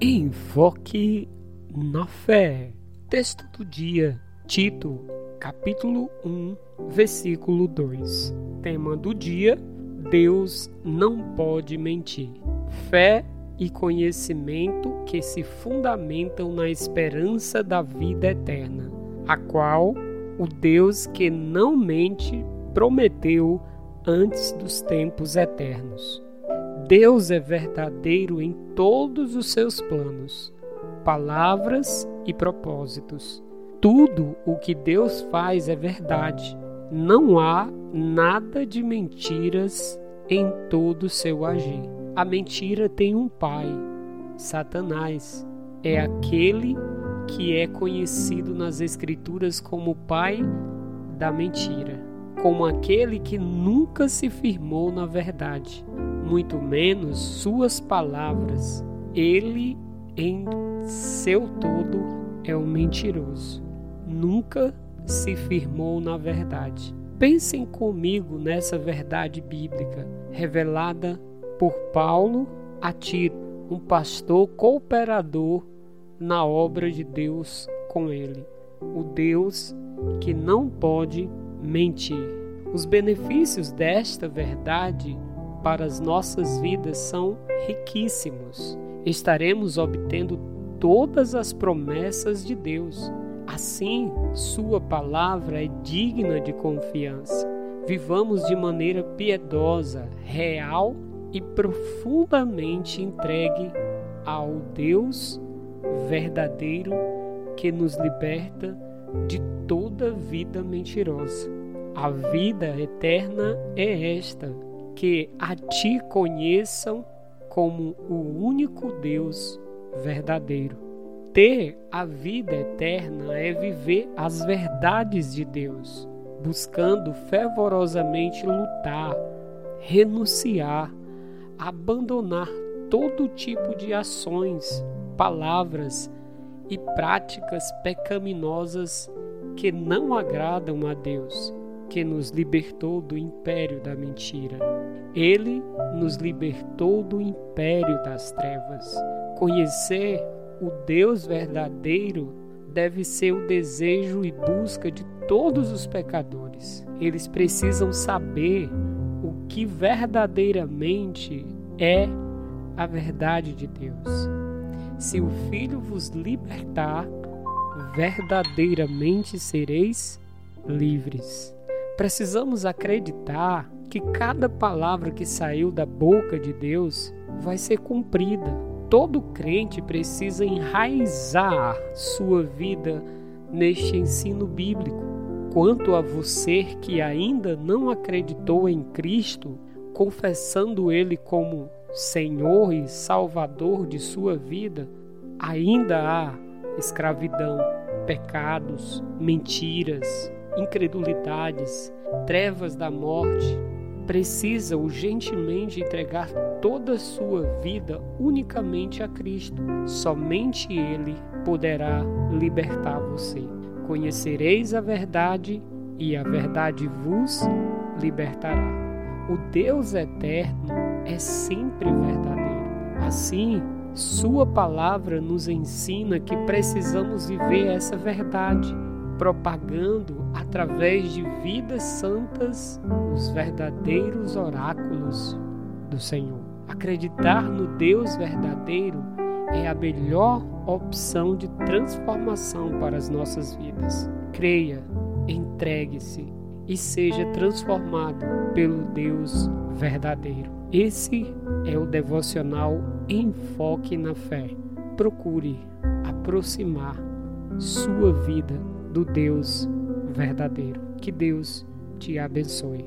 Enfoque na fé. Texto do dia, Tito, capítulo 1, versículo 2. Tema do dia: Deus não pode mentir. Fé e conhecimento que se fundamentam na esperança da vida eterna, a qual o Deus que não mente prometeu antes dos tempos eternos. Deus é verdadeiro em todos os seus planos, palavras e propósitos. Tudo o que Deus faz é verdade. Não há nada de mentiras em todo o seu agir. A mentira tem um pai, Satanás. É aquele que é conhecido nas Escrituras como o pai da mentira, como aquele que nunca se firmou na verdade muito menos suas palavras. Ele, em seu todo, é um mentiroso. Nunca se firmou na verdade. Pensem comigo nessa verdade bíblica revelada por Paulo a Tito, um pastor cooperador na obra de Deus com ele. O Deus que não pode mentir. Os benefícios desta verdade para as nossas vidas são riquíssimos. Estaremos obtendo todas as promessas de Deus. Assim, Sua palavra é digna de confiança. Vivamos de maneira piedosa, real e profundamente entregue ao Deus verdadeiro que nos liberta de toda vida mentirosa. A vida eterna é esta que a ti conheçam como o único Deus verdadeiro. Ter a vida eterna é viver as verdades de Deus, buscando fervorosamente lutar, renunciar, abandonar todo tipo de ações, palavras e práticas pecaminosas que não agradam a Deus que nos libertou do império da mentira. Ele nos libertou do império das trevas. Conhecer o Deus verdadeiro deve ser o desejo e busca de todos os pecadores. Eles precisam saber o que verdadeiramente é a verdade de Deus. Se o Filho vos libertar, verdadeiramente sereis livres. Precisamos acreditar que cada palavra que saiu da boca de Deus vai ser cumprida. Todo crente precisa enraizar sua vida neste ensino bíblico. Quanto a você que ainda não acreditou em Cristo, confessando Ele como Senhor e Salvador de sua vida, ainda há escravidão, pecados, mentiras, incredulidades, trevas da morte, precisa urgentemente entregar toda a sua vida unicamente a Cristo. Somente Ele poderá libertar você. Conhecereis a verdade e a verdade vos libertará. O Deus eterno é sempre verdadeiro. Assim, Sua palavra nos ensina que precisamos viver essa verdade propagando através de vidas santas os verdadeiros oráculos do Senhor. Acreditar no Deus verdadeiro é a melhor opção de transformação para as nossas vidas. Creia, entregue-se e seja transformado pelo Deus verdadeiro. Esse é o devocional Enfoque na Fé. Procure aproximar sua vida do Deus verdadeiro. Que Deus te abençoe.